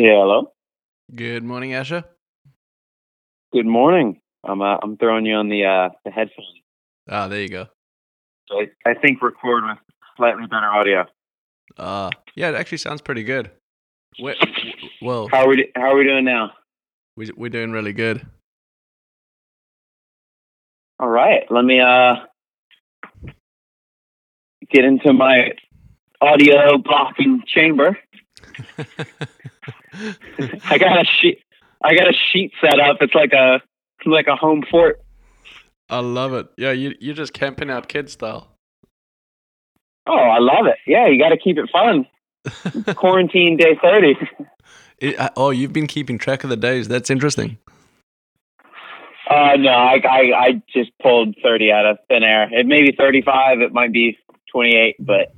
Yeah, hello. Good morning, Asher. Good morning. I'm uh, I'm throwing you on the uh, the headphones. Ah, there you go. So I, I think record with slightly better audio. Uh, yeah, it actually sounds pretty good. we well, How are we how are we doing now? we, we're doing really good. All right. Let me uh get into my audio blocking chamber. I got a sheet. I got a sheet set up. It's like a like a home fort. I love it. Yeah, you, you're just camping out kid style. Oh, I love it. Yeah, you got to keep it fun. Quarantine day thirty. It- uh, oh, you've been keeping track of the days. That's interesting. Uh, no, I, I I just pulled thirty out of thin air. It may be thirty five. It might be twenty eight, but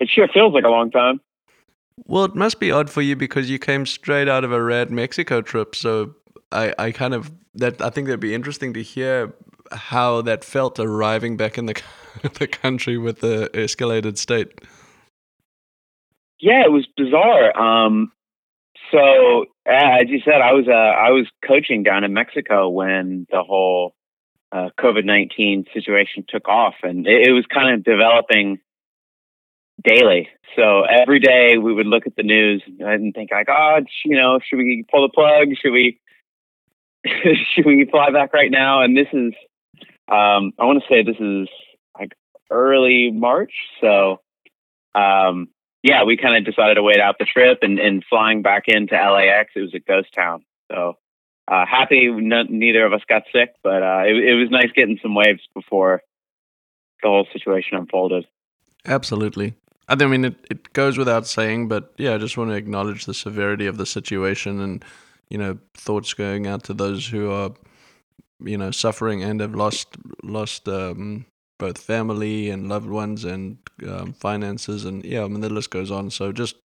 it sure feels like a long time. Well, it must be odd for you because you came straight out of a rad Mexico trip. So I, I kind of that I think that'd be interesting to hear how that felt arriving back in the the country with the escalated state. Yeah, it was bizarre. Um, so as you said, I was uh, I was coaching down in Mexico when the whole uh, COVID nineteen situation took off, and it, it was kind of developing daily. So every day we would look at the news and think like, oh, you know, should we pull the plug? Should we should we fly back right now? And this is, um, I want to say this is like early March, so. Um, yeah, we kind of decided to wait out the trip and, and flying back into LAX. It was a ghost town. So uh, happy neither of us got sick, but uh, it, it was nice getting some waves before the whole situation unfolded. Absolutely. I mean, it, it goes without saying, but yeah, I just want to acknowledge the severity of the situation and, you know, thoughts going out to those who are, you know, suffering and have lost, lost, um, both family and loved ones and um, finances and yeah, I mean the list goes on. So just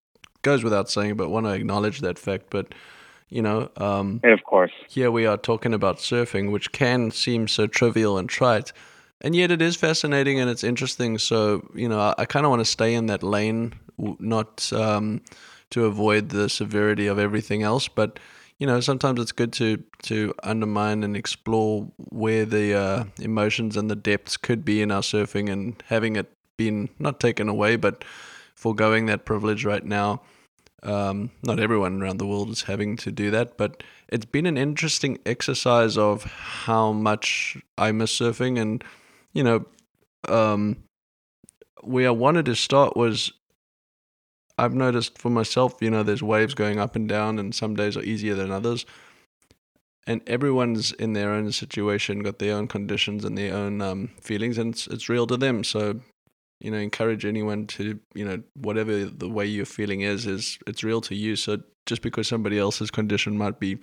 goes without saying, but want to acknowledge that fact. But you know, um, And of course, here we are talking about surfing, which can seem so trivial and trite, and yet it is fascinating and it's interesting. So you know, I, I kind of want to stay in that lane, not um, to avoid the severity of everything else, but you know, sometimes it's good to to undermine and explore where the uh, emotions and the depths could be in our surfing, and having it been not taken away, but foregoing that privilege right now. Um, not everyone around the world is having to do that, but it's been an interesting exercise of how much I miss surfing, and you know, um, where I wanted to start was I've noticed for myself, you know, there's waves going up and down, and some days are easier than others. And everyone's in their own situation, got their own conditions and their own um, feelings, and it's, it's real to them. So, you know, encourage anyone to, you know, whatever the way you're feeling is, is it's real to you. So just because somebody else's condition might be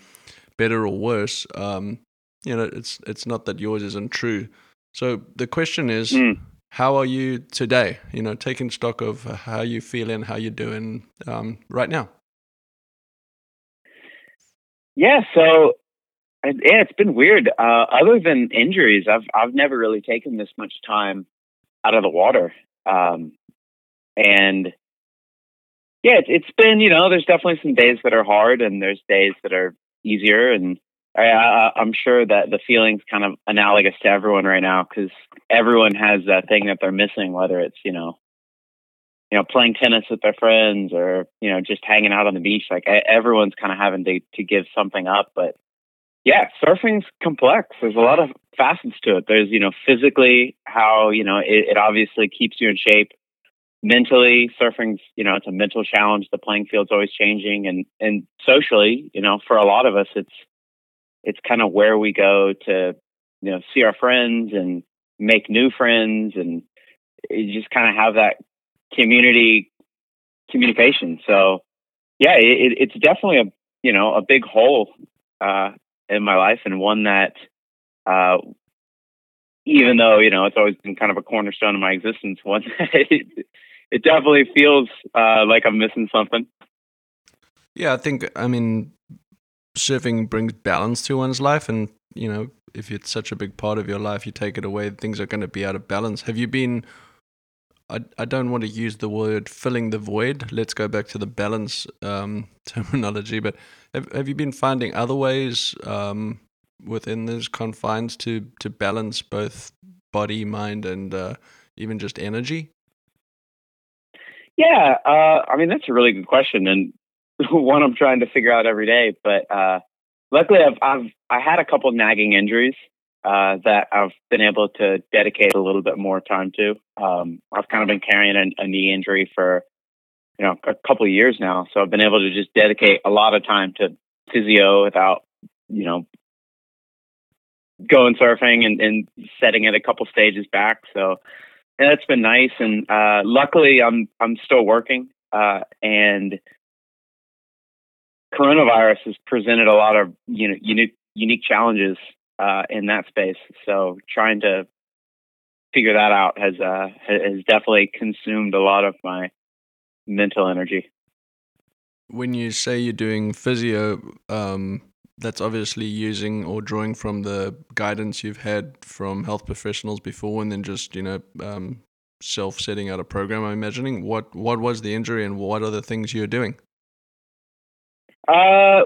better or worse, um, you know, it's it's not that yours isn't true. So the question is, Mm. how are you today? You know, taking stock of how you feeling, how you're doing um, right now. yeah. So yeah, it's been weird. Uh, other than injuries, I've I've never really taken this much time out of the water. Um, and yeah, it's, it's been you know, there's definitely some days that are hard, and there's days that are easier, and I, I'm sure that the feeling's kind of analogous to everyone right now because everyone has that thing that they're missing, whether it's you know, you know, playing tennis with their friends or you know, just hanging out on the beach. Like everyone's kind of having to to give something up, but yeah, surfing's complex. There's a lot of facets to it. There's you know, physically how you know it, it obviously keeps you in shape. Mentally, surfing's you know, it's a mental challenge. The playing field's always changing, and and socially, you know, for a lot of us, it's it's kind of where we go to you know see our friends and make new friends and just kind of have that community communication. So yeah it, it's definitely a you know a big hole uh in my life and one that uh even though you know it's always been kind of a cornerstone of my existence one that it, it definitely feels uh like i'm missing something. Yeah, I think I mean surfing brings balance to one's life and you know, if it's such a big part of your life, you take it away, things are going to be out of balance. Have you been I, I don't want to use the word filling the void. Let's go back to the balance um, terminology. But have, have you been finding other ways um, within those confines to, to balance both body, mind, and uh, even just energy? Yeah, uh, I mean that's a really good question, and one I'm trying to figure out every day. But uh, luckily, I've, I've I had a couple nagging injuries uh, that I've been able to dedicate a little bit more time to. Um, I've kind of been carrying a, a, knee injury for you know a couple of years now, so I've been able to just dedicate a lot of time to physio without you know going surfing and, and setting it a couple stages back. So yeah, that's been nice. And uh, luckily, I'm I'm still working, uh, and coronavirus has presented a lot of you know unique unique challenges uh, in that space. So trying to figure that out has uh, has definitely consumed a lot of my mental energy. When you say you're doing physio, um, that's obviously using or drawing from the guidance you've had from health professionals before, and then just you know um, self setting out a program. I'm imagining what what was the injury and what are the things you're doing. Uh,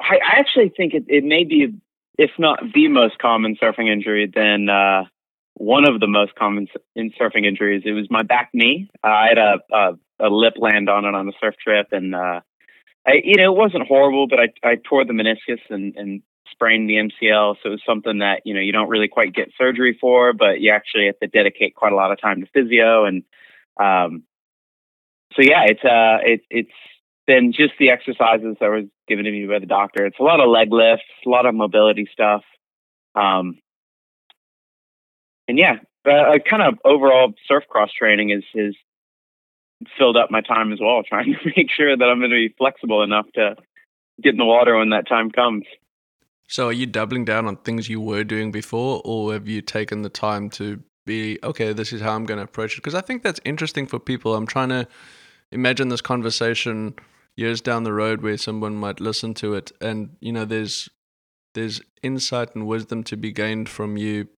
I, I actually think it, it may be, if not the most common surfing injury, then uh, one of the most common in surfing injuries. It was my back knee. Uh, I had a, a, a lip land on it on a surf trip, and uh, I, you know, it wasn't horrible, but I, I tore the meniscus and, and sprained the MCL. So it was something that, you know, you don't really quite get surgery for, but you actually have to dedicate quite a lot of time to physio. And, um, so yeah, it's, uh, it, it's been just the exercises that was given to me by the doctor. It's a lot of leg lifts, a lot of mobility stuff. Um, and yeah, uh, kind of overall surf cross training is, is filled up my time as well, trying to make sure that I'm going to be flexible enough to get in the water when that time comes. So, are you doubling down on things you were doing before, or have you taken the time to be okay? This is how I'm going to approach it because I think that's interesting for people. I'm trying to imagine this conversation years down the road where someone might listen to it, and you know, there's there's insight and wisdom to be gained from you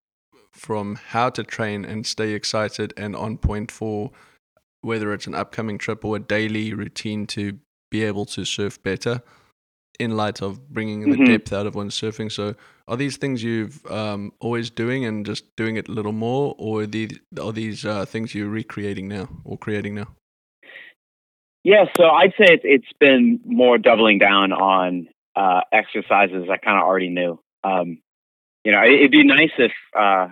from how to train and stay excited and on point for whether it's an upcoming trip or a daily routine to be able to surf better in light of bringing mm-hmm. the depth out of one's surfing. So, are these things you've um, always doing and just doing it a little more, or are these, are these uh, things you're recreating now or creating now? Yeah, so I'd say it's, it's been more doubling down on uh, exercises I kind of already knew. Um, you know, it'd be nice if, uh,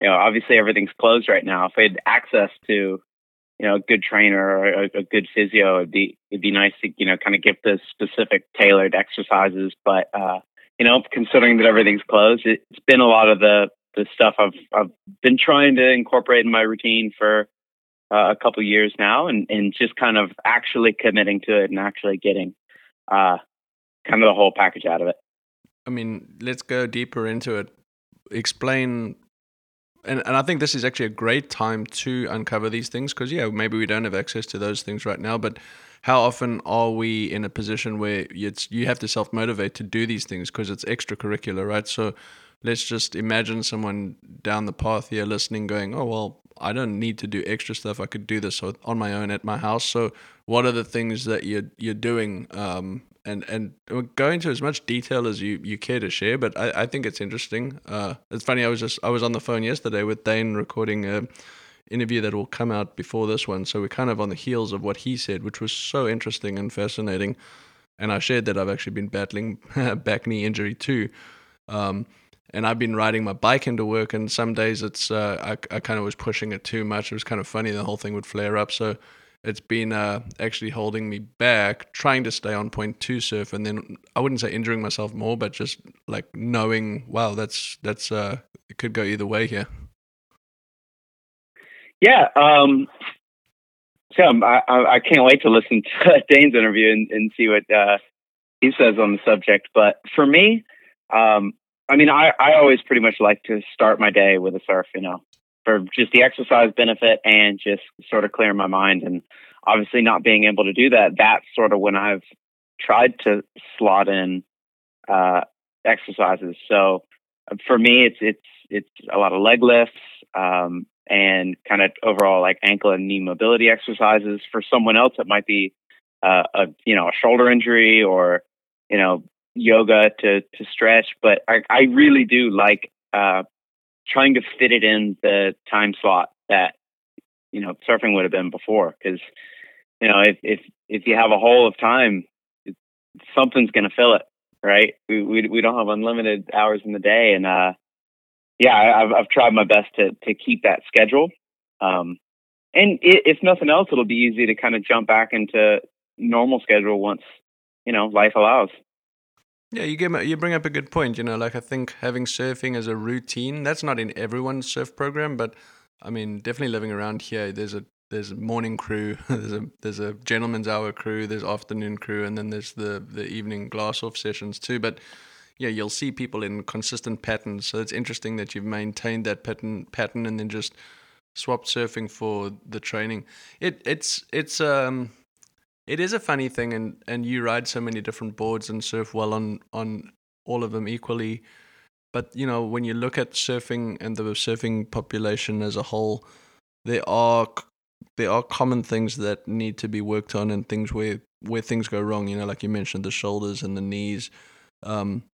you know, obviously everything's closed right now. If I had access to you know, a good trainer or a, a, good physio, it'd be it'd be nice to you know kind of give the specific tailored exercises. But uh, you know, considering that everything's closed, it, it's been a lot of the the stuff I've I've been trying to incorporate in my routine for uh, a couple years now, and and just kind of actually committing to it and actually getting uh, kind of the whole package out of it. I mean, let's go deeper into it. Explain and and I think this is actually a great time to uncover these things because yeah, maybe we don't have access to those things right now, but how often are we in a position where it's you have to self motivate to do these things because it's extracurricular, right? So let's just imagine someone down the path here listening, going, "Oh well, I don't need to do extra stuff. I could do this on my own at my house." So what are the things that you're you're doing um, and and go into as much detail as you you care to share. But I, I think it's interesting. Uh, it's funny. I was just I was on the phone yesterday with Dane recording a interview that will come out before this one. So we're kind of on the heels of what he said, which was so interesting and fascinating. And I shared that I've actually been battling back knee injury too. Um, and I've been riding my bike into work, and some days it's uh, I, I kind of was pushing it too much. It was kind of funny. The whole thing would flare up. So it's been uh, actually holding me back trying to stay on point to surf and then i wouldn't say injuring myself more but just like knowing wow that's that's uh it could go either way here yeah um so I, I can't wait to listen to Dane's interview and, and see what uh, he says on the subject. But for me, um, I mean, I, I always pretty much like to start my day with a surf. You know, for just the exercise benefit and just sort of clear my mind. And obviously, not being able to do that, that's sort of when I've tried to slot in uh, exercises. So uh, for me, it's it's it's a lot of leg lifts, um, and kind of overall like ankle and knee mobility exercises. For someone else, it might be uh, a you know a shoulder injury or you know yoga to to stretch. But I, I really do like uh, trying to fit it in the time slot that you know surfing would have been before because you know if if if you have a hole of time something's going to fill it right we, we we don't have unlimited hours in the day and uh yeah i've i've tried my best to to keep that schedule um and if nothing else it'll be easy to kind of jump back into normal schedule once you know life allows yeah, you give you bring up a good point. You know, like I think having surfing as a routine that's not in everyone's surf program, but I mean, definitely living around here, there's a there's a morning crew, there's a there's a gentleman's hour crew, there's afternoon crew, and then there's the the evening glass off sessions too. But yeah, you'll see people in consistent patterns. So it's interesting that you've maintained that pattern pattern and then just swapped surfing for the training. It it's it's um it is a funny thing and and you ride so many different boards and surf well on on all of them equally but you know, when you look at surfing and the surfing population as a whole, there are there are common things that need to be worked on and things where where things go wrong. You know, like you mentioned, the shoulders and the knees. Um,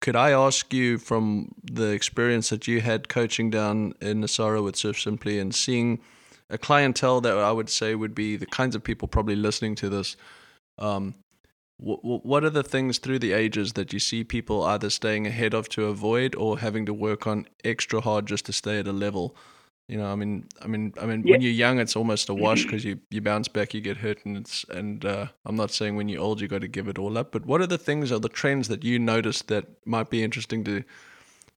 could I ask you from the experience that you had coaching down in Nosara with Surf Simply and seeing a clientele that I would say would be the kinds of people probably listening to this, um, what are the things through the ages that you see people either staying ahead of to avoid or having to work on extra hard just to stay at a level? You know, I mean, I mean, I mean, yeah. when you're young, it's almost a wash because you, you bounce back, you get hurt, and it's and uh, I'm not saying when you're old you got to give it all up, but what are the things or the trends that you noticed that might be interesting to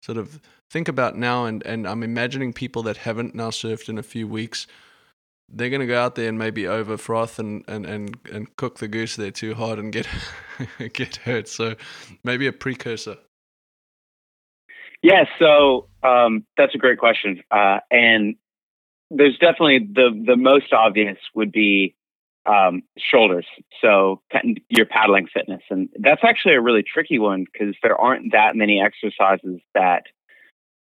sort of think about now? And and I'm imagining people that haven't now surfed in a few weeks they're going to go out there and maybe over froth and, and, and, and cook the goose there too hard and get get hurt. So maybe a precursor. Yeah, so um, that's a great question, uh, and there's definitely the the most obvious would be um, shoulders. So your paddling fitness, and that's actually a really tricky one because there aren't that many exercises that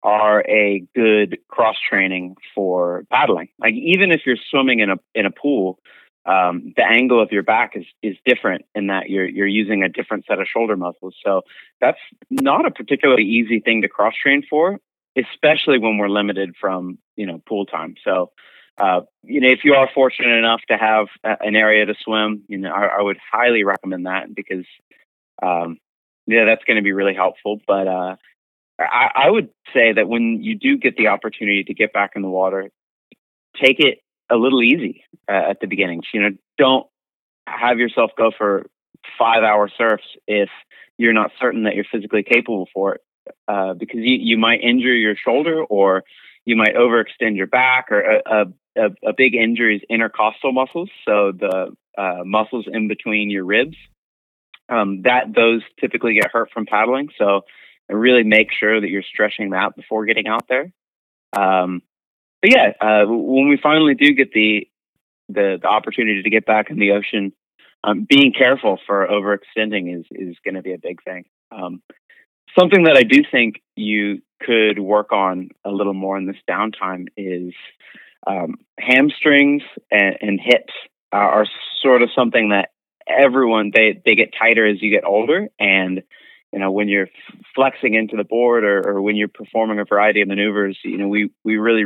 are a good cross training for paddling. Like even if you're swimming in a in a pool, um, the angle of your back is is different in that you're you're using a different set of shoulder muscles. So that's not a particularly easy thing to cross train for, especially when we're limited from you know pool time. So. Uh, you know, if you are fortunate enough to have a, an area to swim, you know, I, I would highly recommend that because, um, yeah, that's going to be really helpful. But uh, I, I would say that when you do get the opportunity to get back in the water, take it a little easy uh, at the beginning. You know, don't have yourself go for five hour surfs if you're not certain that you're physically capable for it, uh, because you, you might injure your shoulder or you might overextend your back or a, a, a big injury is intercostal muscles. So the uh, muscles in between your ribs, um, that those typically get hurt from paddling. So and really make sure that you're stretching out before getting out there. Um, but yeah, uh, when we finally do get the, the, the opportunity to get back in the ocean, um, being careful for overextending is is going to be a big thing. Um, something that I do think you could work on a little more in this downtime is um, hamstrings and, and hips are, are, sort of something that everyone they they get tighter as you get older, and you know when you're flexing into the board or, or when you're performing a variety of maneuvers you know we we really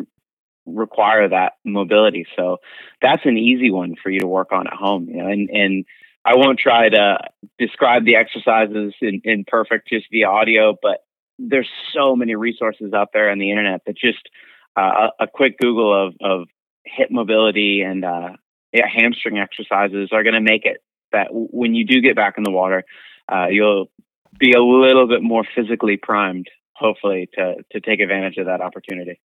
require that mobility. So that's an easy one for you to work on at home you know and and I won't try to describe the exercises in, in perfect just via audio, but there's so many resources out there on the internet that just uh, a, a, quick Google of, of hip mobility and uh, yeah, hamstring exercises are going to make it that when you do get back in the water, uh, you'll be a little bit more physically primed, hopefully, to to take advantage of that opportunity.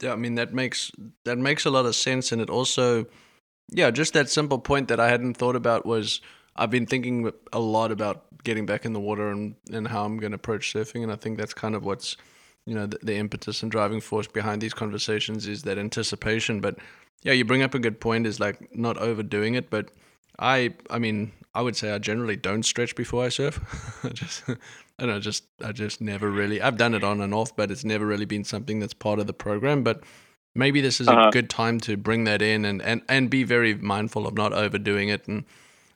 Yeah, I mean that makes that makes a lot of sense, and it also, yeah, just that simple point that I hadn't thought about was I've been thinking a lot about getting back in the water and and how I'm going to approach surfing, and I think that's kind of what's you know the, the impetus and driving force behind these conversations is that anticipation. But yeah, you bring up a good point is like not overdoing it, but I I mean, I would say I generally don't stretch before I surf. I just I don't know, just I just never really I've done it on and off, but it's never really been something that's part of the program. But maybe this is uh-huh. a good time to bring that in and, and, and be very mindful of not overdoing it. And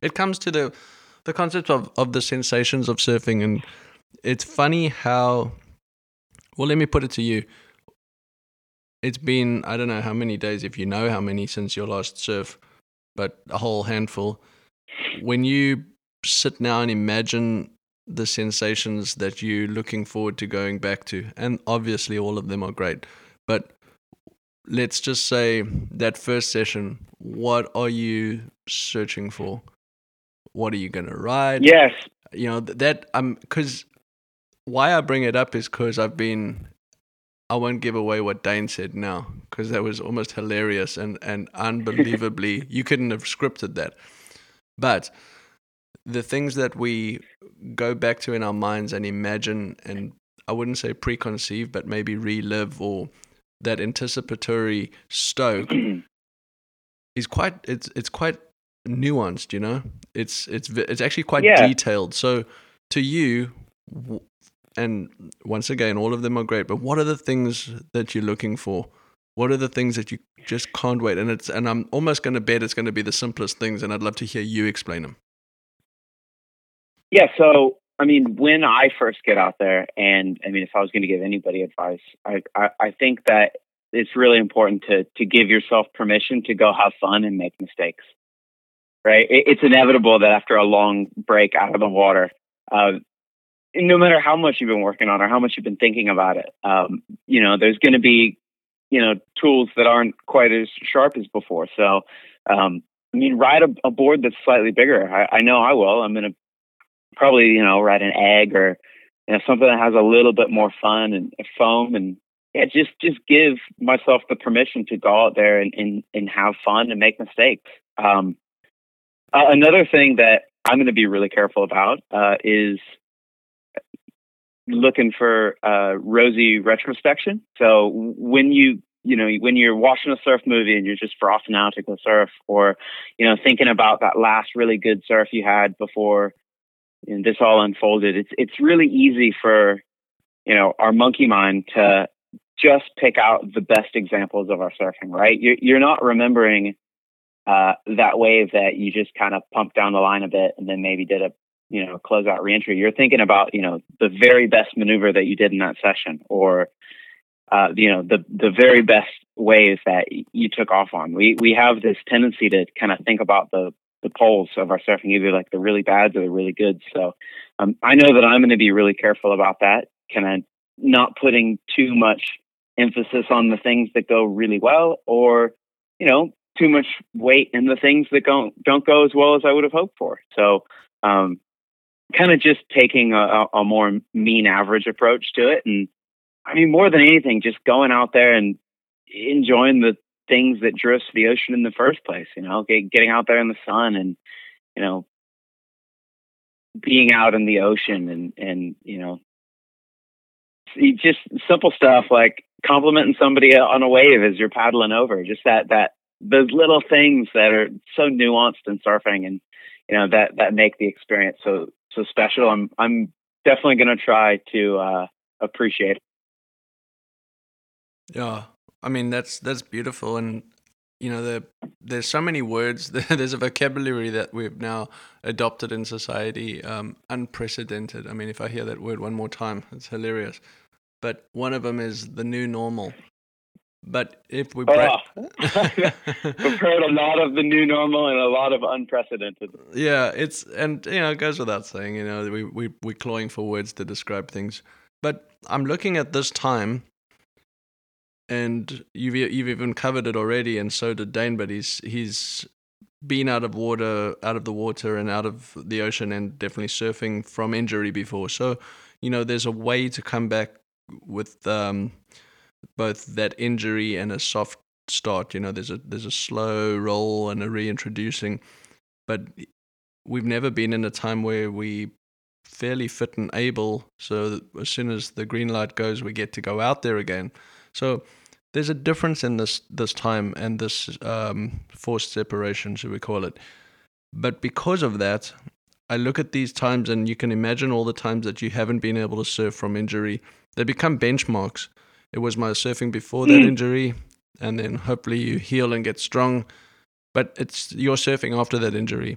it comes to the the concept of, of the sensations of surfing and it's funny how well let me put it to you. It's been I don't know how many days if you know how many since your last surf but a whole handful. When you sit now and imagine the sensations that you're looking forward to going back to, and obviously all of them are great, but let's just say that first session, what are you searching for? What are you going to ride? Yes. You know, that, um, because why I bring it up is because I've been I won't give away what Dane said now because that was almost hilarious and, and unbelievably, you couldn't have scripted that. But the things that we go back to in our minds and imagine, and I wouldn't say preconceive, but maybe relive or that anticipatory stoke is quite, it's, it's quite nuanced, you know? It's, it's, it's actually quite yeah. detailed. So to you, and once again, all of them are great. But what are the things that you're looking for? What are the things that you just can't wait? And it's and I'm almost going to bet it's going to be the simplest things, and I'd love to hear you explain them. Yeah. So I mean, when I first get out there, and I mean, if I was going to give anybody advice, I, I, I think that it's really important to to give yourself permission to go have fun and make mistakes. Right? It, it's inevitable that after a long break out of the water, uh, no matter how much you've been working on or how much you've been thinking about it, um, you know, there's going to be, you know, tools that aren't quite as sharp as before. So, um, I mean, ride a, a, board that's slightly bigger. I, I know I will. I'm going to probably, you know, ride an egg or, you know, something that has a little bit more fun and foam and yeah, just, just give myself the permission to go out there and, and, and have fun and make mistakes. Um, uh, another thing that I'm going to be really careful about uh, is looking for uh, rosy retrospection. So when you you know when you're watching a surf movie and you're just frothing out to go surf, or you know thinking about that last really good surf you had before you know, this all unfolded, it's it's really easy for you know our monkey mind to just pick out the best examples of our surfing. Right? You're you're not remembering. Uh, that wave that you just kind of pumped down the line a bit and then maybe did a you know, close out reentry, you're thinking about, you know, the very best maneuver that you did in that session or, uh, you know, the, the very best ways that you took off on. We, we have this tendency to kind of think about the, the poles of our surfing, either like the really bads or the really good. So, um, I know that I'm going to be really careful about that. Kind of not putting too much emphasis on the things that go really well or, you know, too much weight in the things that don't, don't go as well as I would have hoped for. So, um, kind of just taking a, a more mean average approach to it. And I mean, more than anything, just going out there and enjoying the things that drew us to the ocean in the first place, you know, getting out there in the sun and, you know, being out in the ocean and, and, you know, just simple stuff like complimenting somebody on a wave as you're paddling over, just that, that, those little things that are so nuanced in surfing and, you know, that, that make the experience so, so special. I'm I'm definitely going to try to uh, appreciate it. Yeah, I mean that's that's beautiful, and you know there there's so many words. There's a vocabulary that we've now adopted in society, um, unprecedented. I mean, if I hear that word one more time, it's hilarious. But one of them is the new normal, but if we oh, we've heard a lot of the new normal and a lot of unprecedented. Yeah, it's and you know it goes without saying. You know we we we're clawing for words to describe things, but I'm looking at this time, and you've you've even covered it already, and so did Dane. But he's he's been out of water, out of the water, and out of the ocean, and definitely surfing from injury before. So you know there's a way to come back with um both that injury and a soft start. You know, there's a there's a slow roll and a reintroducing, but we've never been in a time where we fairly fit and able. So as soon as the green light goes, we get to go out there again. So there's a difference in this this time and this um, forced separation, should we call it? But because of that, I look at these times and you can imagine all the times that you haven't been able to surf from injury. They become benchmarks. It was my surfing before that mm. injury, and then hopefully you heal and get strong. But it's your surfing after that injury.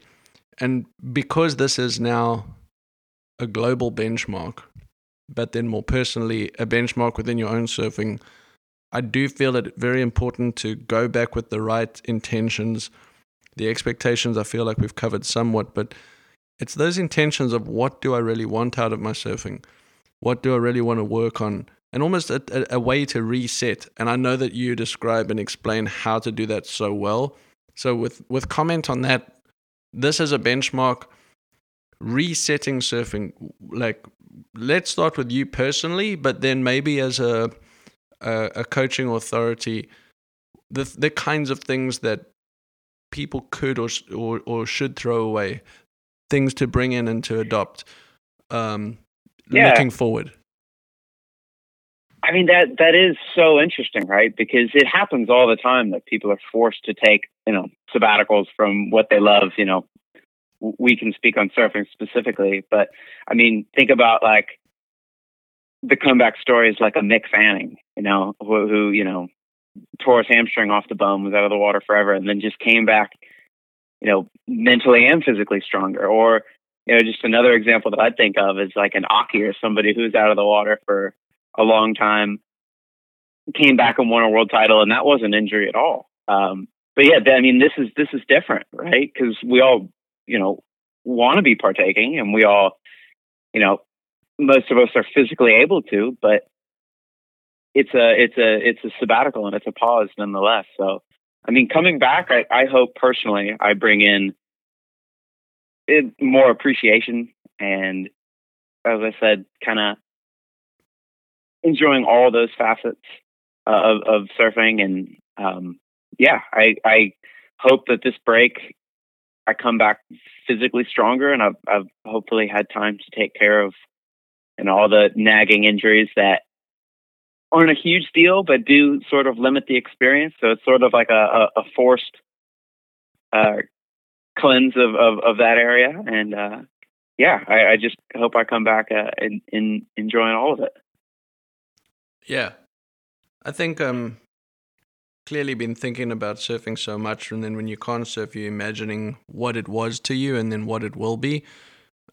And because this is now a global benchmark, but then more personally, a benchmark within your own surfing, I do feel it very important to go back with the right intentions. The expectations I feel like we've covered somewhat, but it's those intentions of what do I really want out of my surfing? What do I really want to work on? And almost a, a, a way to reset. And I know that you describe and explain how to do that so well. So with with comment on that, this is a benchmark resetting surfing like let's start with you personally but then maybe as a a, a coaching authority the the kinds of things that people could or, or or should throw away things to bring in and to adopt um yeah. looking forward I mean that that is so interesting, right? Because it happens all the time that people are forced to take, you know, sabbaticals from what they love, you know, we can speak on surfing specifically, but I mean, think about like the comeback stories like a Mick Fanning, you know, who, who, you know, tore his hamstring off the bone, was out of the water forever, and then just came back, you know, mentally and physically stronger. Or, you know, just another example that I think of is like an Occy or somebody who's out of the water for a long time, came back and won a world title, and that wasn't injury at all. Um, but yeah, I mean, this is this is different, right? Because we all you know, want to be partaking and we all, you know, most of us are physically able to, but it's a, it's a, it's a sabbatical and it's a pause nonetheless. So, I mean, coming back, I, I hope personally I bring in it, more appreciation and, as I said, kind of enjoying all those facets of, of surfing. And um, yeah, I, I hope that this break I come back physically stronger, and I've, I've hopefully had time to take care of and all the nagging injuries that aren't a huge deal, but do sort of limit the experience. So it's sort of like a, a, a forced uh, cleanse of, of, of, that area. And uh, yeah, I, I, just hope I come back uh, in enjoying all of it. Yeah, I think um, clearly been thinking about surfing so much, and then when you can't surf, you're imagining what it was to you and then what it will be,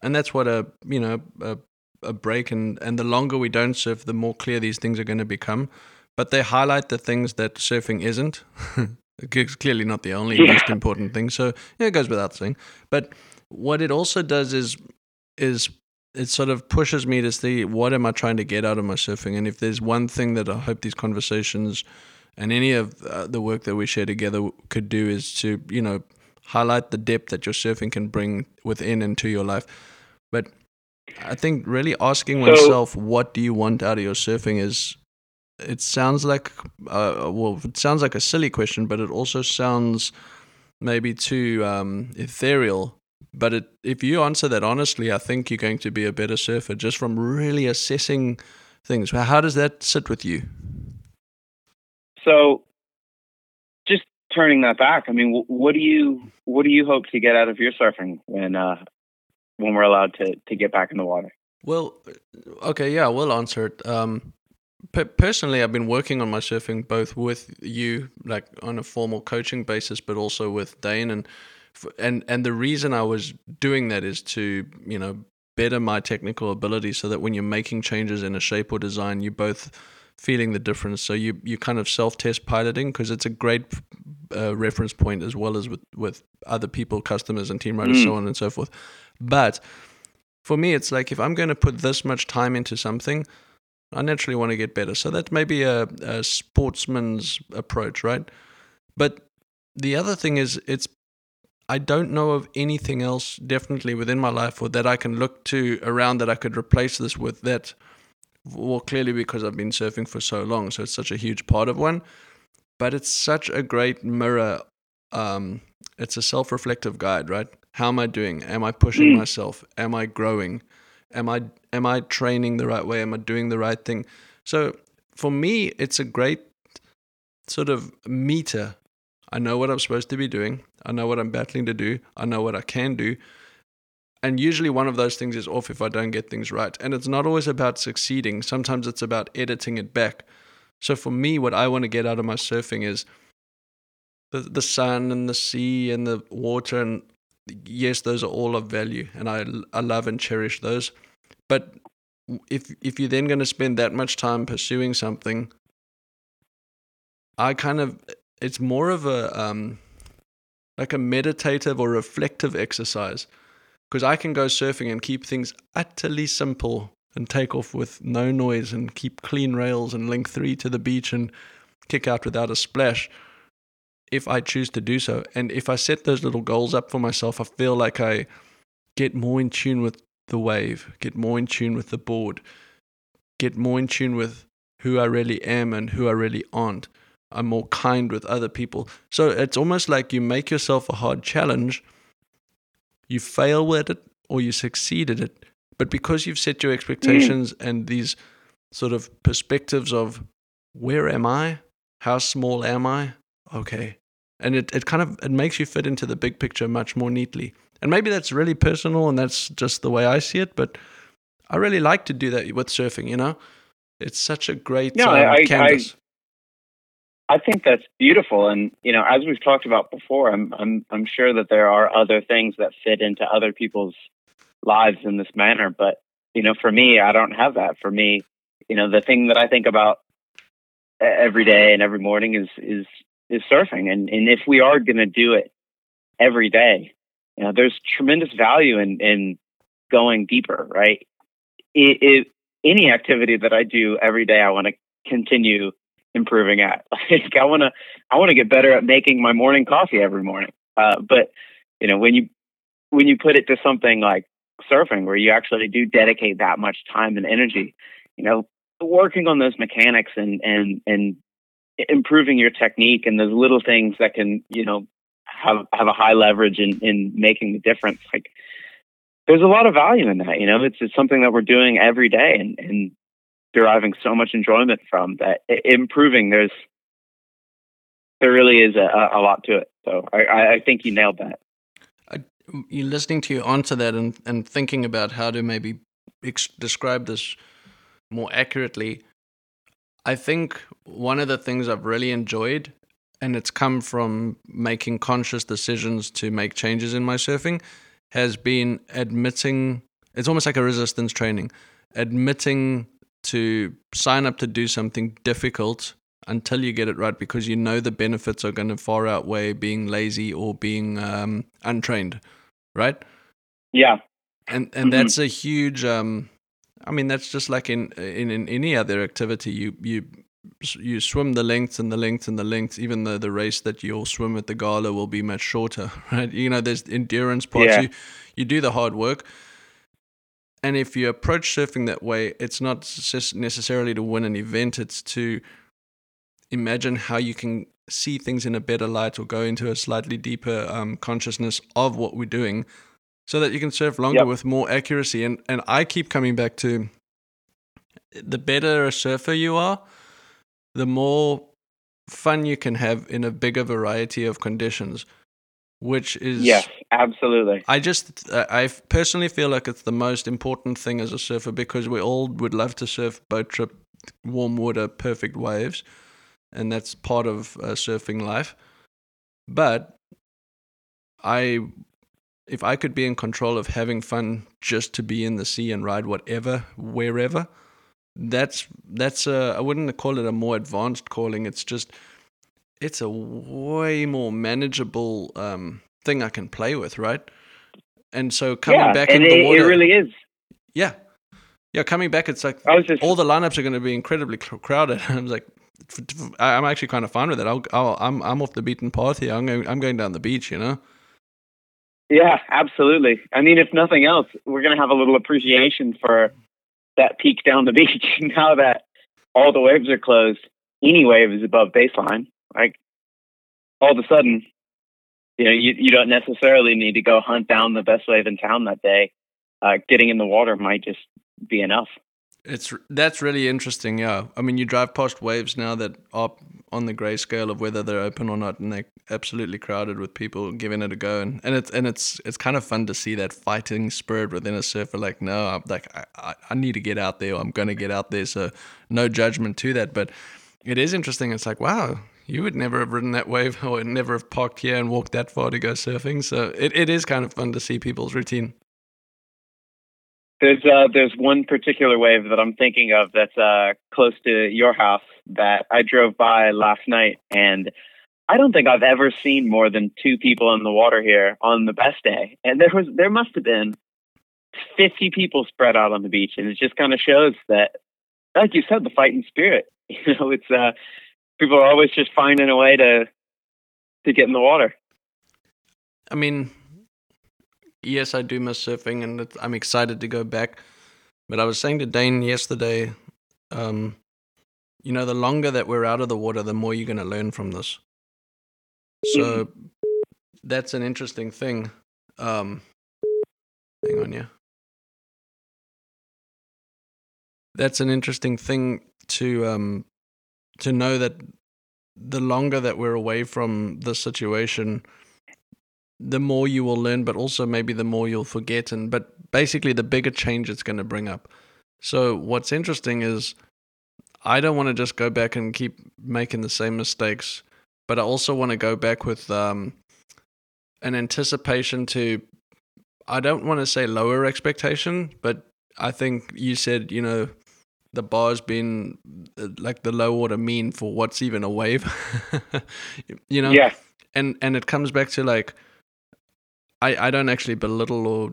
and that's what a you know a, a break and and the longer we don't surf, the more clear these things are going to become. But they highlight the things that surfing isn't. it's clearly not the only yeah. most important thing. So yeah, it goes without saying. But what it also does is is it sort of pushes me to see what am I trying to get out of my surfing, and if there's one thing that I hope these conversations and any of uh, the work that we share together could do is to you know highlight the depth that your surfing can bring within into your life. But i think really asking so, oneself what do you want out of your surfing? is it sounds like uh, well it sounds like a silly question but it also sounds maybe too um, ethereal but it, if you answer that honestly i think you're going to be a better surfer just from really assessing things how does that sit with you so, just turning that back, I mean, what do you what do you hope to get out of your surfing when uh, when we're allowed to to get back in the water? Well, okay, yeah, we'll answer it. Um, personally, I've been working on my surfing both with you, like on a formal coaching basis, but also with Dane, and and and the reason I was doing that is to you know better my technical ability, so that when you're making changes in a shape or design, you're both feeling the difference. So you you kind of self test piloting because it's a great uh, reference point as well as with with other people, customers, and team riders, mm. so on and so forth. But for me, it's like if I'm going to put this much time into something, I naturally want to get better. So that may be a, a sportsman's approach, right? But the other thing is, it's I don't know of anything else definitely within my life or that I can look to around that I could replace this with that well, clearly because I've been surfing for so long, so it's such a huge part of one. But it's such a great mirror. Um, it's a self-reflective guide, right? How am I doing? Am I pushing mm. myself? Am I growing? Am I am I training the right way? Am I doing the right thing? So for me, it's a great sort of meter. I know what I'm supposed to be doing. I know what I'm battling to do. I know what I can do. And usually one of those things is off if I don't get things right. And it's not always about succeeding, sometimes it's about editing it back. So for me, what I want to get out of my surfing is the, the sun and the sea and the water. And yes, those are all of value. And I, I love and cherish those. But if if you're then going to spend that much time pursuing something, I kind of it's more of a um, like a meditative or reflective exercise because I can go surfing and keep things utterly simple and take off with no noise and keep clean rails and link three to the beach and kick out without a splash if I choose to do so. And if I set those little goals up for myself, I feel like I get more in tune with the wave, get more in tune with the board, get more in tune with who I really am and who I really aren't. I'm more kind with other people. So it's almost like you make yourself a hard challenge, you fail with it or you succeed at it. But because you've set your expectations mm. and these sort of perspectives of where am I? How small am I? Okay. And it, it kind of it makes you fit into the big picture much more neatly. And maybe that's really personal and that's just the way I see it, but I really like to do that with surfing, you know? It's such a great no, um, I, canvas. I, I think that's beautiful. And, you know, as we've talked about before, I'm, I'm, I'm sure that there are other things that fit into other people's lives in this manner. But, you know, for me, I don't have that. For me, you know, the thing that I think about every day and every morning is, is, is surfing. And, and if we are going to do it every day, you know, there's tremendous value in in going deeper, right? It, it, any activity that I do every day, I want to continue improving at. Like I want to, I want to get better at making my morning coffee every morning. Uh, but you know, when you when you put it to something like surfing, where you actually do dedicate that much time and energy, you know, working on those mechanics and and and improving your technique and those little things that can, you know, have have a high leverage in in making the difference. Like there's a lot of value in that. You know, it's it's something that we're doing every day and and deriving so much enjoyment from that. Improving there's there really is a, a lot to it. So I, I think you nailed that. you're listening to you answer that and, and thinking about how to maybe ex- describe this more accurately. I think one of the things I've really enjoyed and it's come from making conscious decisions to make changes in my surfing, has been admitting it's almost like a resistance training, admitting to sign up to do something difficult until you get it right because you know the benefits are going to far outweigh being lazy or being um, untrained, right? Yeah. And and mm-hmm. that's a huge um I mean that's just like in, in in any other activity you you you swim the lengths and the lengths and the lengths, even though the race that you'll swim at the gala will be much shorter, right? You know, there's endurance parts. Yeah. You, you do the hard work. And if you approach surfing that way, it's not necessarily to win an event, it's to imagine how you can see things in a better light or go into a slightly deeper um, consciousness of what we're doing so that you can surf longer yep. with more accuracy. And, and I keep coming back to the better a surfer you are, the more fun you can have in a bigger variety of conditions which is yes absolutely i just i personally feel like it's the most important thing as a surfer because we all would love to surf boat trip warm water perfect waves and that's part of uh, surfing life but i if i could be in control of having fun just to be in the sea and ride whatever wherever that's that's a I wouldn't call it a more advanced calling. It's just it's a way more manageable um, thing I can play with, right? And so coming yeah, back in the water, it really is. Yeah, yeah. Coming back, it's like just, all the lineups are going to be incredibly crowded. I was like, I'm actually kind of fine with it. I'll, I'll, I'm I'm off the beaten path here. I'm going I'm going down the beach, you know. Yeah, absolutely. I mean, if nothing else, we're going to have a little appreciation for that peak down the beach. now that all the waves are closed, any wave is above baseline. Like all of a sudden, you know, you, you don't necessarily need to go hunt down the best wave in town that day. Uh, getting in the water might just be enough. It's that's really interesting. Yeah, I mean, you drive past waves now that are on the grey scale of whether they're open or not, and they're absolutely crowded with people giving it a go. And, and it's and it's it's kind of fun to see that fighting spirit within a surfer. Like, no, I'm like I, I need to get out there. I'm going to get out there. So no judgment to that, but it is interesting. It's like, wow, you would never have ridden that wave or never have parked here and walked that far to go surfing. So it, it is kind of fun to see people's routine. There's uh, there's one particular wave that I'm thinking of that's uh, close to your house that I drove by last night, and I don't think I've ever seen more than two people in the water here on the best day. And there was there must have been 50 people spread out on the beach, and it just kind of shows that, like you said, the fighting spirit. You know, it's uh, people are always just finding a way to to get in the water. I mean, yes, I do miss surfing, and I'm excited to go back. But I was saying to Dane yesterday, um, you know, the longer that we're out of the water, the more you're going to learn from this. So that's an interesting thing. Um, hang on, yeah. That's an interesting thing to um, to know that the longer that we're away from the situation, the more you will learn, but also maybe the more you'll forget. And but basically, the bigger change it's going to bring up. So what's interesting is, I don't want to just go back and keep making the same mistakes, but I also want to go back with um, an anticipation to. I don't want to say lower expectation, but I think you said you know the bar's been uh, like the low water mean for what's even a wave you know yeah and and it comes back to like I, I don't actually belittle or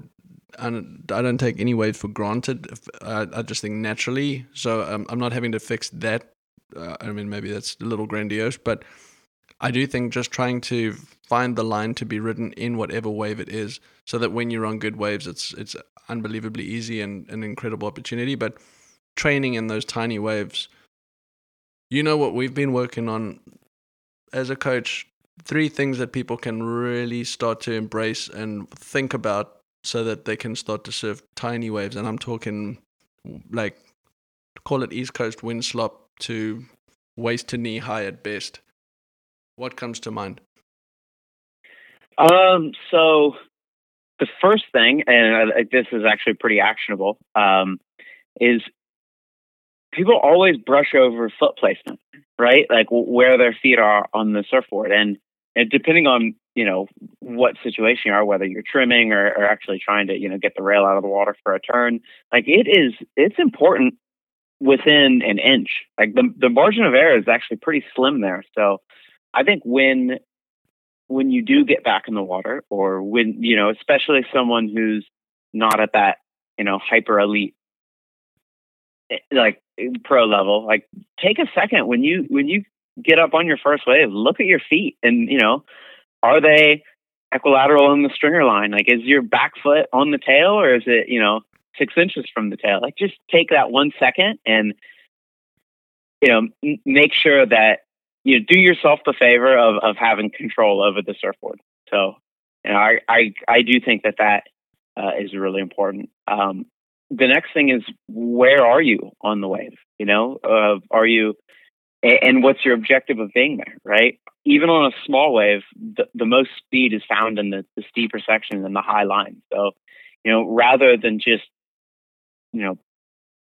I don't take any waves for granted. I, I just think naturally. So um, I'm not having to fix that. Uh, I mean, maybe that's a little grandiose, but I do think just trying to find the line to be ridden in whatever wave it is, so that when you're on good waves, it's it's unbelievably easy and an incredible opportunity. But training in those tiny waves, you know what we've been working on as a coach three things that people can really start to embrace and think about so that they can start to surf tiny waves. And I'm talking like call it East Coast wind slop to waist to knee high at best. What comes to mind? Um, so the first thing, and this is actually pretty actionable, um, is people always brush over foot placement, right? Like where their feet are on the surfboard. And, and depending on, you know, what situation you are, whether you're trimming or, or actually trying to, you know, get the rail out of the water for a turn, like it is, it's important within an inch. Like the, the margin of error is actually pretty slim there. So I think when, when you do get back in the water or when, you know, especially someone who's not at that, you know, hyper elite like pro level, like take a second when you when you get up on your first wave, look at your feet and you know, are they equilateral on the stringer line? Like is your back foot on the tail or is it, you know, six inches from the tail? Like just take that one second and you know, m- make sure that you know, do yourself the favor of of having control over the surfboard. So, you know, I I I do think that that uh, is really important. Um, the next thing is where are you on the wave? You know, uh, are you, and what's your objective of being there, right? Even on a small wave, the, the most speed is found in the, the steeper sections and the high line. So, you know, rather than just, you know,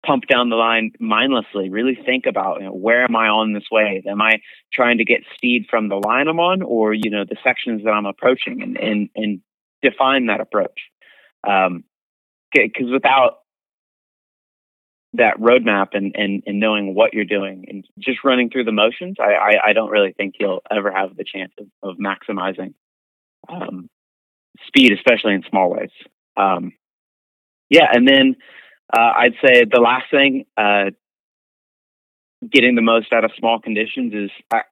pump down the line mindlessly, really think about, you know, where am I on this wave? Am I trying to get speed from the line I'm on or, you know, the sections that I'm approaching and, and, and define that approach. Um, because without that roadmap and, and, and knowing what you're doing and just running through the motions, I, I, I don't really think you'll ever have the chance of, of maximizing um, speed, especially in small waves. Um, yeah, and then uh, I'd say the last thing, uh, getting the most out of small conditions is I,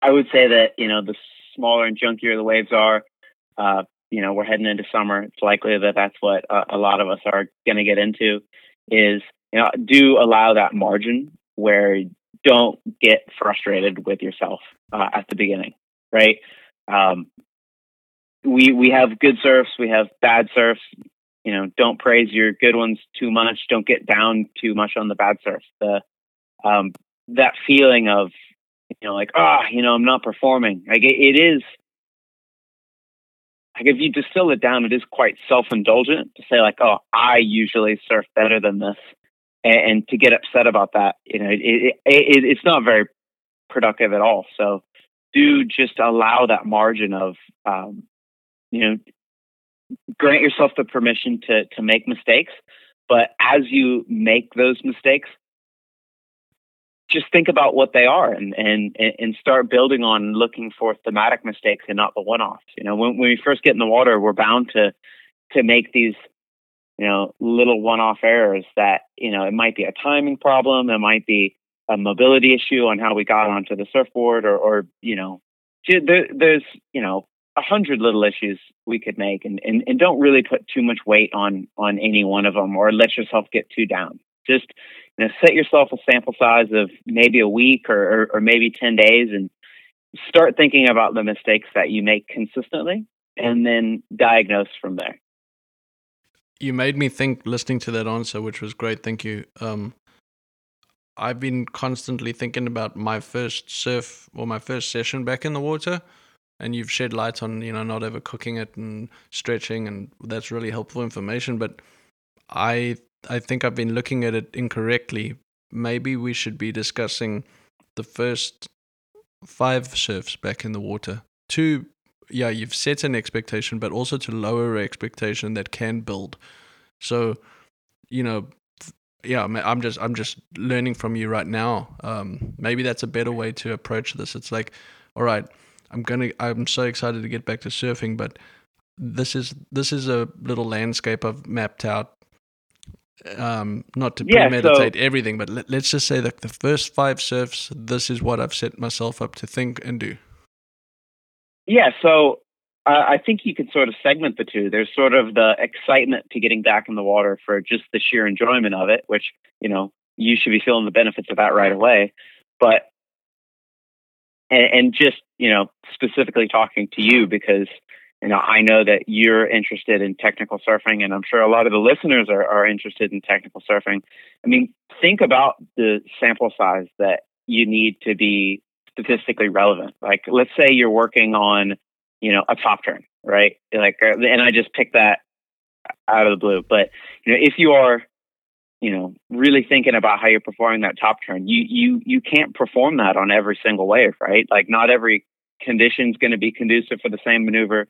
I would say that you know the smaller and junkier the waves are, uh, you know we're heading into summer. It's likely that that's what a lot of us are going to get into. Is you know, do allow that margin where don't get frustrated with yourself uh, at the beginning, right? Um, we we have good surfs, we have bad surfs. you know, don't praise your good ones too much. Don't get down too much on the bad surf. The um, that feeling of you know, like ah, oh, you know, I'm not performing. Like it, it is. Like if you distill it down, it is quite self-indulgent to say like, oh, I usually surf better than this, and, and to get upset about that, you know, it, it, it, it's not very productive at all. So do just allow that margin of, um, you know, grant yourself the permission to to make mistakes. But as you make those mistakes, just think about what they are and and and start building on looking for thematic mistakes and not the one-offs. You know, when when we first get in the water, we're bound to to make these you know little one-off errors that you know it might be a timing problem, it might be a mobility issue on how we got onto the surfboard, or or you know there, there's you know a hundred little issues we could make, and, and and don't really put too much weight on on any one of them, or let yourself get too down. Just you know, set yourself a sample size of maybe a week or, or, or maybe ten days, and start thinking about the mistakes that you make consistently, and then diagnose from there. You made me think listening to that answer, which was great. Thank you. Um, I've been constantly thinking about my first surf or my first session back in the water and you've shed light on you know not overcooking it and stretching and that's really helpful information but i i think i've been looking at it incorrectly maybe we should be discussing the first five surfs back in the water to yeah you've set an expectation but also to lower expectation that can build so you know yeah i'm just i'm just learning from you right now um, maybe that's a better way to approach this it's like all right I'm gonna I'm so excited to get back to surfing, but this is this is a little landscape I've mapped out. Um, not to yeah, premeditate so, everything, but let, us just say that the first five surfs, this is what I've set myself up to think and do. Yeah, so uh, I think you could sort of segment the two. There's sort of the excitement to getting back in the water for just the sheer enjoyment of it, which you know you should be feeling the benefits of that right away. But and, and just you know specifically talking to you because you know I know that you're interested in technical surfing, and I'm sure a lot of the listeners are, are interested in technical surfing. I mean, think about the sample size that you need to be statistically relevant. Like, let's say you're working on you know a top turn, right? Like, uh, and I just picked that out of the blue, but you know if you are you know, really thinking about how you're performing that top turn. You you you can't perform that on every single wave, right? Like not every condition is going to be conducive for the same maneuver.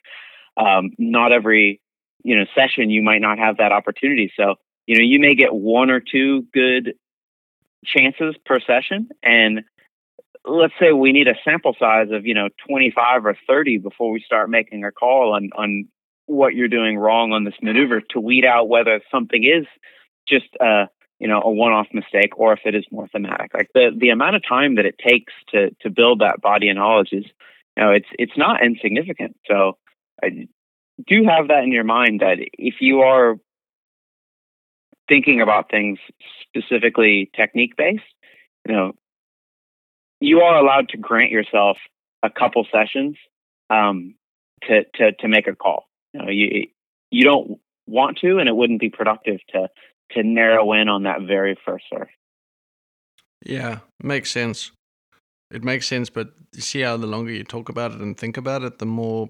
Um, not every you know session you might not have that opportunity. So you know you may get one or two good chances per session, and let's say we need a sample size of you know 25 or 30 before we start making a call on on what you're doing wrong on this maneuver to weed out whether something is just a you know a one-off mistake or if it is more thematic. Like the the amount of time that it takes to to build that body of knowledge is you know it's it's not insignificant. So I do have that in your mind that if you are thinking about things specifically technique based, you know, you are allowed to grant yourself a couple sessions um, to to to make a call. You know, you you don't want to, and it wouldn't be productive to to narrow in on that very first surf. Yeah, makes sense. It makes sense, but you see how the longer you talk about it and think about it, the more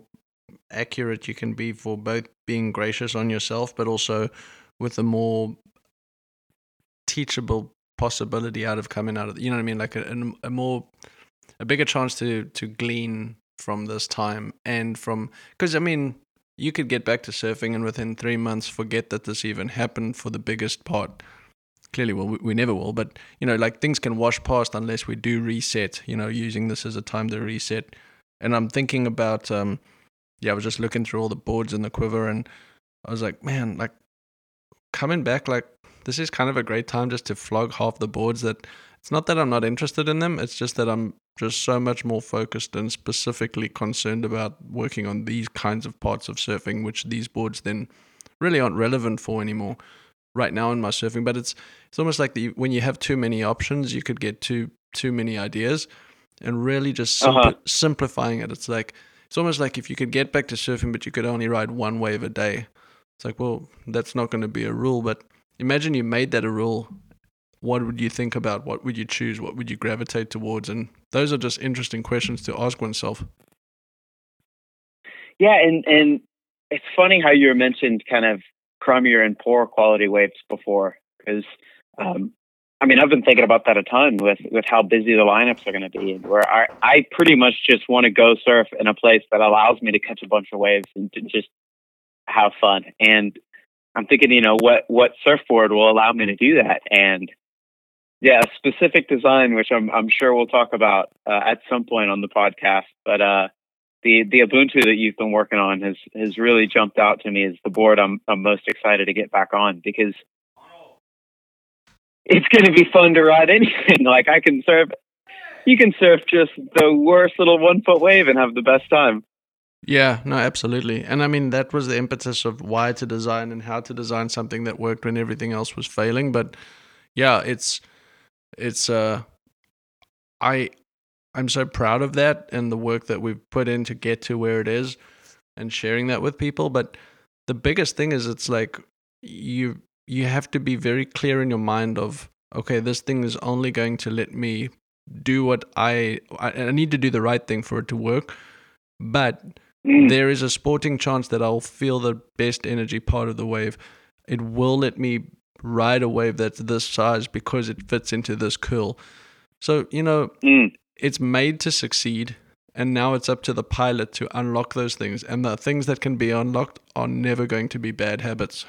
accurate you can be for both being gracious on yourself, but also with a more teachable possibility out of coming out of you know what I mean, like a, a more a bigger chance to to glean from this time and from because I mean you could get back to surfing and within three months forget that this even happened for the biggest part. Clearly, well, we, we never will, but you know, like things can wash past unless we do reset. You know, using this as a time to reset. And I'm thinking about, um, yeah, I was just looking through all the boards in the quiver, and I was like, man, like coming back, like this is kind of a great time just to flog half the boards that it's not that I'm not interested in them, it's just that I'm just so much more focused and specifically concerned about working on these kinds of parts of surfing, which these boards then really aren't relevant for anymore right now in my surfing. But it's it's almost like the, when you have too many options, you could get too too many ideas, and really just simpli- uh-huh. simplifying it. It's like it's almost like if you could get back to surfing, but you could only ride one wave a day. It's like, well, that's not going to be a rule. But imagine you made that a rule. What would you think about? What would you choose? What would you gravitate towards? And those are just interesting questions to ask oneself. Yeah, and and it's funny how you mentioned kind of crummier and poor quality waves before, because um, I mean I've been thinking about that a ton with with how busy the lineups are going to be, where I I pretty much just want to go surf in a place that allows me to catch a bunch of waves and to just have fun. And I'm thinking, you know, what what surfboard will allow me to do that? And yeah, specific design, which I'm I'm sure we'll talk about uh, at some point on the podcast, but uh, the the Ubuntu that you've been working on has has really jumped out to me as the board I'm I'm most excited to get back on because it's going to be fun to ride anything. like I can surf, you can surf just the worst little one foot wave and have the best time. Yeah, no, absolutely. And I mean that was the impetus of why to design and how to design something that worked when everything else was failing. But yeah, it's it's uh I I'm so proud of that and the work that we've put in to get to where it is and sharing that with people. But the biggest thing is it's like you you have to be very clear in your mind of okay, this thing is only going to let me do what I I, I need to do the right thing for it to work. But mm. there is a sporting chance that I'll feel the best energy part of the wave. It will let me ride a wave that's this size because it fits into this curl. So, you know, mm it's made to succeed and now it's up to the pilot to unlock those things and the things that can be unlocked are never going to be bad habits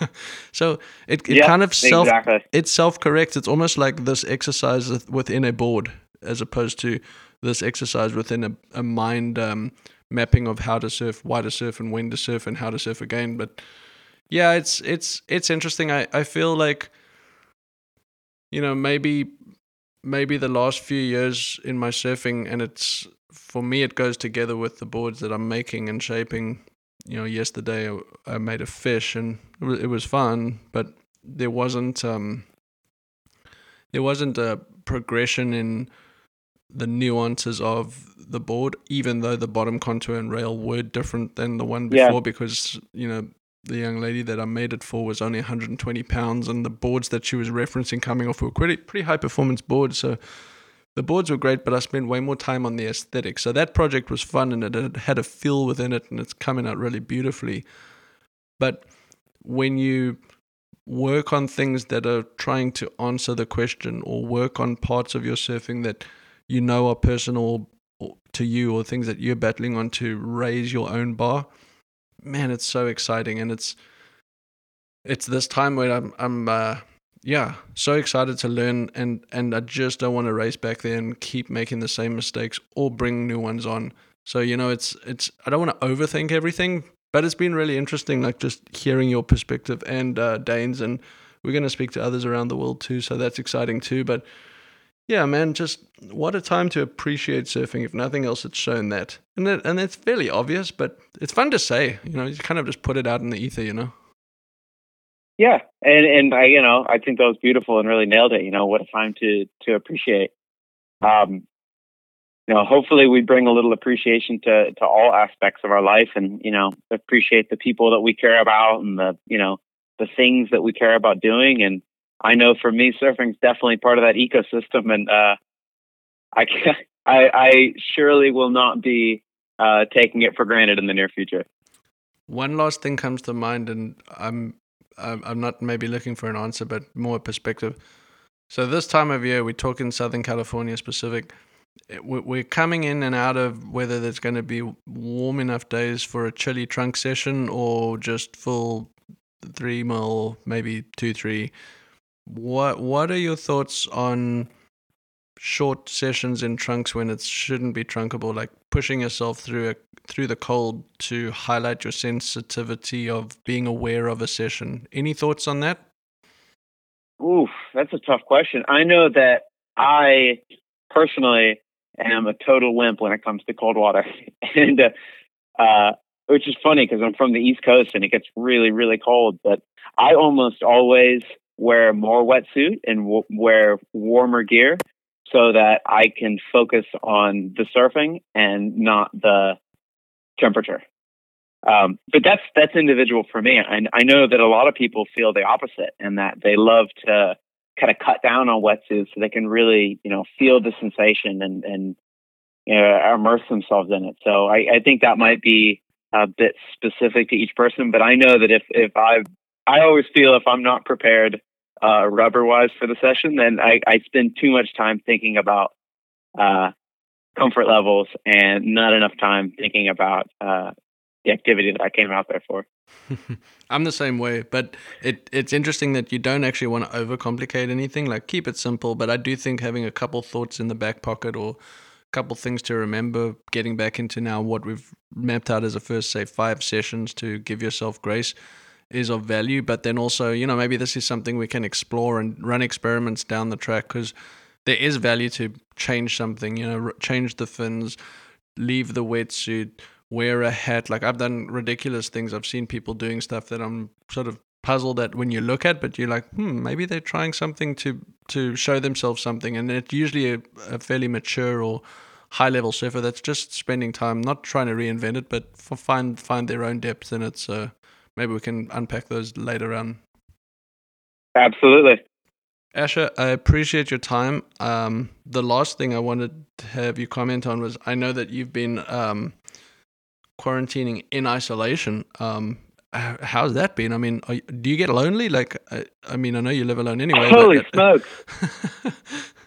so it, it kind of self exactly. it self corrects it's almost like this exercise within a board as opposed to this exercise within a, a mind um, mapping of how to surf why to surf and when to surf and how to surf again but yeah it's it's it's interesting i i feel like you know maybe maybe the last few years in my surfing, and it's for me, it goes together with the boards that I'm making and shaping. You know, yesterday I, made a fish, and it was, it was fun, but there wasn't um, there wasn't a progression in the nuances of the board, even though the bottom contour and rail were different than the one before, yeah. because you know the young lady that I made it for was only 120 pounds, and the boards that she was referencing coming off were pretty pretty high performance boards. So the boards were great, but I spent way more time on the aesthetic. So that project was fun, and it had a feel within it, and it's coming out really beautifully. But when you work on things that are trying to answer the question, or work on parts of your surfing that you know are personal to you, or things that you're battling on to raise your own bar man, it's so exciting, and it's it's this time where I'm I'm uh, yeah so excited to learn, and and I just don't want to race back there and keep making the same mistakes or bring new ones on. So you know, it's it's I don't want to overthink everything, but it's been really interesting, like just hearing your perspective and uh, Dane's, and we're going to speak to others around the world too, so that's exciting too. But yeah, man, just what a time to appreciate surfing. If nothing else, it's shown that, and that, and it's fairly obvious, but it's fun to say. You know, you kind of just put it out in the ether. You know. Yeah, and and I, you know, I think that was beautiful and really nailed it. You know, what a time to to appreciate. Um, you know, hopefully we bring a little appreciation to to all aspects of our life, and you know, appreciate the people that we care about and the you know the things that we care about doing, and I know for me, surfing is definitely part of that ecosystem, and uh, I, I, I surely will not be uh, taking it for granted in the near future. One last thing comes to mind, and I'm I'm not maybe looking for an answer, but more perspective. So this time of year, we talk in Southern California specific. We're coming in and out of whether there's going to be warm enough days for a chilly trunk session or just full three mil, maybe two, three what What are your thoughts on short sessions in trunks when it shouldn't be trunkable, like pushing yourself through a, through the cold to highlight your sensitivity of being aware of a session? Any thoughts on that? Oof, that's a tough question. I know that I personally am a total wimp when it comes to cold water, and uh, uh, which is funny because I'm from the East Coast and it gets really, really cold. But I almost always wear more wetsuit and w- wear warmer gear so that I can focus on the surfing and not the temperature. Um, but that's that's individual for me, and I know that a lot of people feel the opposite, and that they love to kind of cut down on wetsuits so they can really, you know, feel the sensation and and you know, immerse themselves in it. So I, I think that might be a bit specific to each person, but I know that if if I I always feel if I'm not prepared uh, rubber wise for the session, then I, I spend too much time thinking about uh, comfort levels and not enough time thinking about uh, the activity that I came out there for. I'm the same way, but it it's interesting that you don't actually want to overcomplicate anything. Like keep it simple, but I do think having a couple thoughts in the back pocket or a couple things to remember, getting back into now what we've mapped out as a first say five sessions to give yourself grace is of value. But then also, you know, maybe this is something we can explore and run experiments down the track because there is value to change something. You know, change the fins, leave the wetsuit wear a hat. Like I've done ridiculous things. I've seen people doing stuff that I'm sort of puzzled at when you look at, but you're like, hmm, maybe they're trying something to to show themselves something, and it's usually a, a fairly mature or high level surfer that's just spending time, not trying to reinvent it, but find find their own depth in it. So maybe we can unpack those later on. Absolutely. Asher, I appreciate your time. Um, the last thing I wanted to have you comment on was I know that you've been um, quarantining in isolation. Um, how's that been? I mean, are, do you get lonely? Like, I, I, mean, I know you live alone anyway. Holy but, smokes!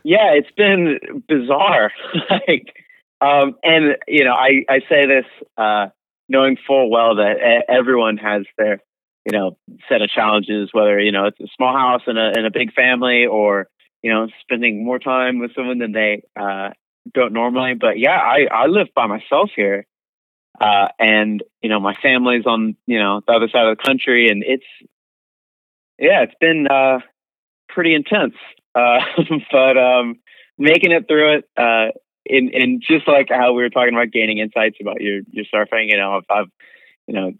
yeah, it's been bizarre. like, um, and you know, I I say this uh, knowing full well that everyone has their you know set of challenges, whether you know it's a small house and a and a big family, or you know spending more time with someone than they uh, don't normally. But yeah, I I live by myself here uh, and you know, my family's on you know the other side of the country, and it's yeah, it's been uh, pretty intense. Uh, but um, making it through it, uh, in in just like how we were talking about gaining insights about your your surfing, you know, I've, I've you know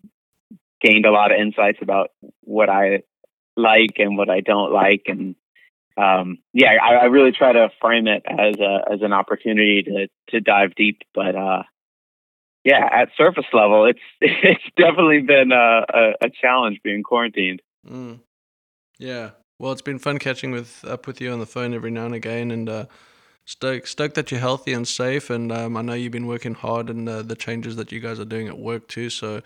gained a lot of insights about what I like and what I don't like, and um, yeah, I, I, really try to frame it as a as an opportunity to to dive deep. But uh, yeah, at surface level, it's it's definitely been a, a, a challenge being quarantined. Mm. Yeah, well, it's been fun catching with up with you on the phone every now and again, and uh, stoked stoked that you're healthy and safe. And um, I know you've been working hard and uh, the changes that you guys are doing at work too. So,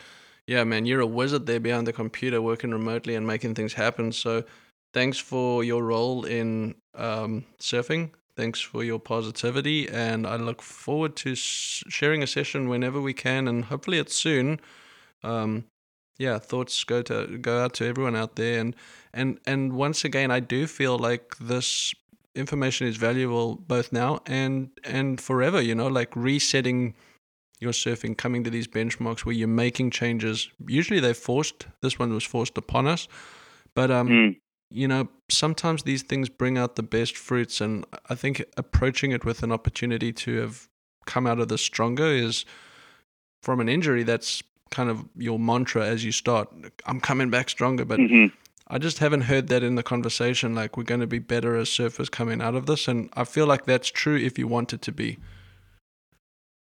yeah, man, you're a wizard there behind the computer, working remotely and making things happen. So, thanks for your role in um, surfing Thanks for your positivity, and I look forward to sharing a session whenever we can, and hopefully it's soon. Um, yeah, thoughts go to go out to everyone out there, and and and once again, I do feel like this information is valuable both now and and forever. You know, like resetting your surfing, coming to these benchmarks where you're making changes. Usually they're forced. This one was forced upon us, but um, mm you know, sometimes these things bring out the best fruits. And I think approaching it with an opportunity to have come out of this stronger is from an injury that's kind of your mantra as you start. I'm coming back stronger. But mm-hmm. I just haven't heard that in the conversation. Like, we're going to be better as surfers coming out of this. And I feel like that's true if you want it to be.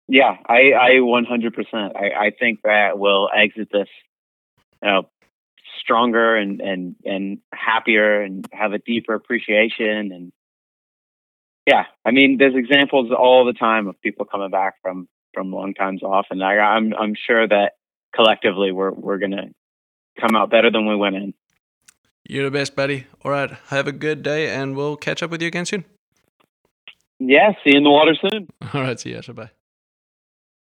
Yeah, I, I 100%. I, I think that we'll exit this you know, stronger and and and happier and have a deeper appreciation and yeah i mean there's examples all the time of people coming back from from long times off and I, i'm i'm sure that collectively we're we're gonna come out better than we went in you're the best buddy. All right. Have a good day and we'll catch up with you again soon. Yeah see you in the water soon. All right. See you bye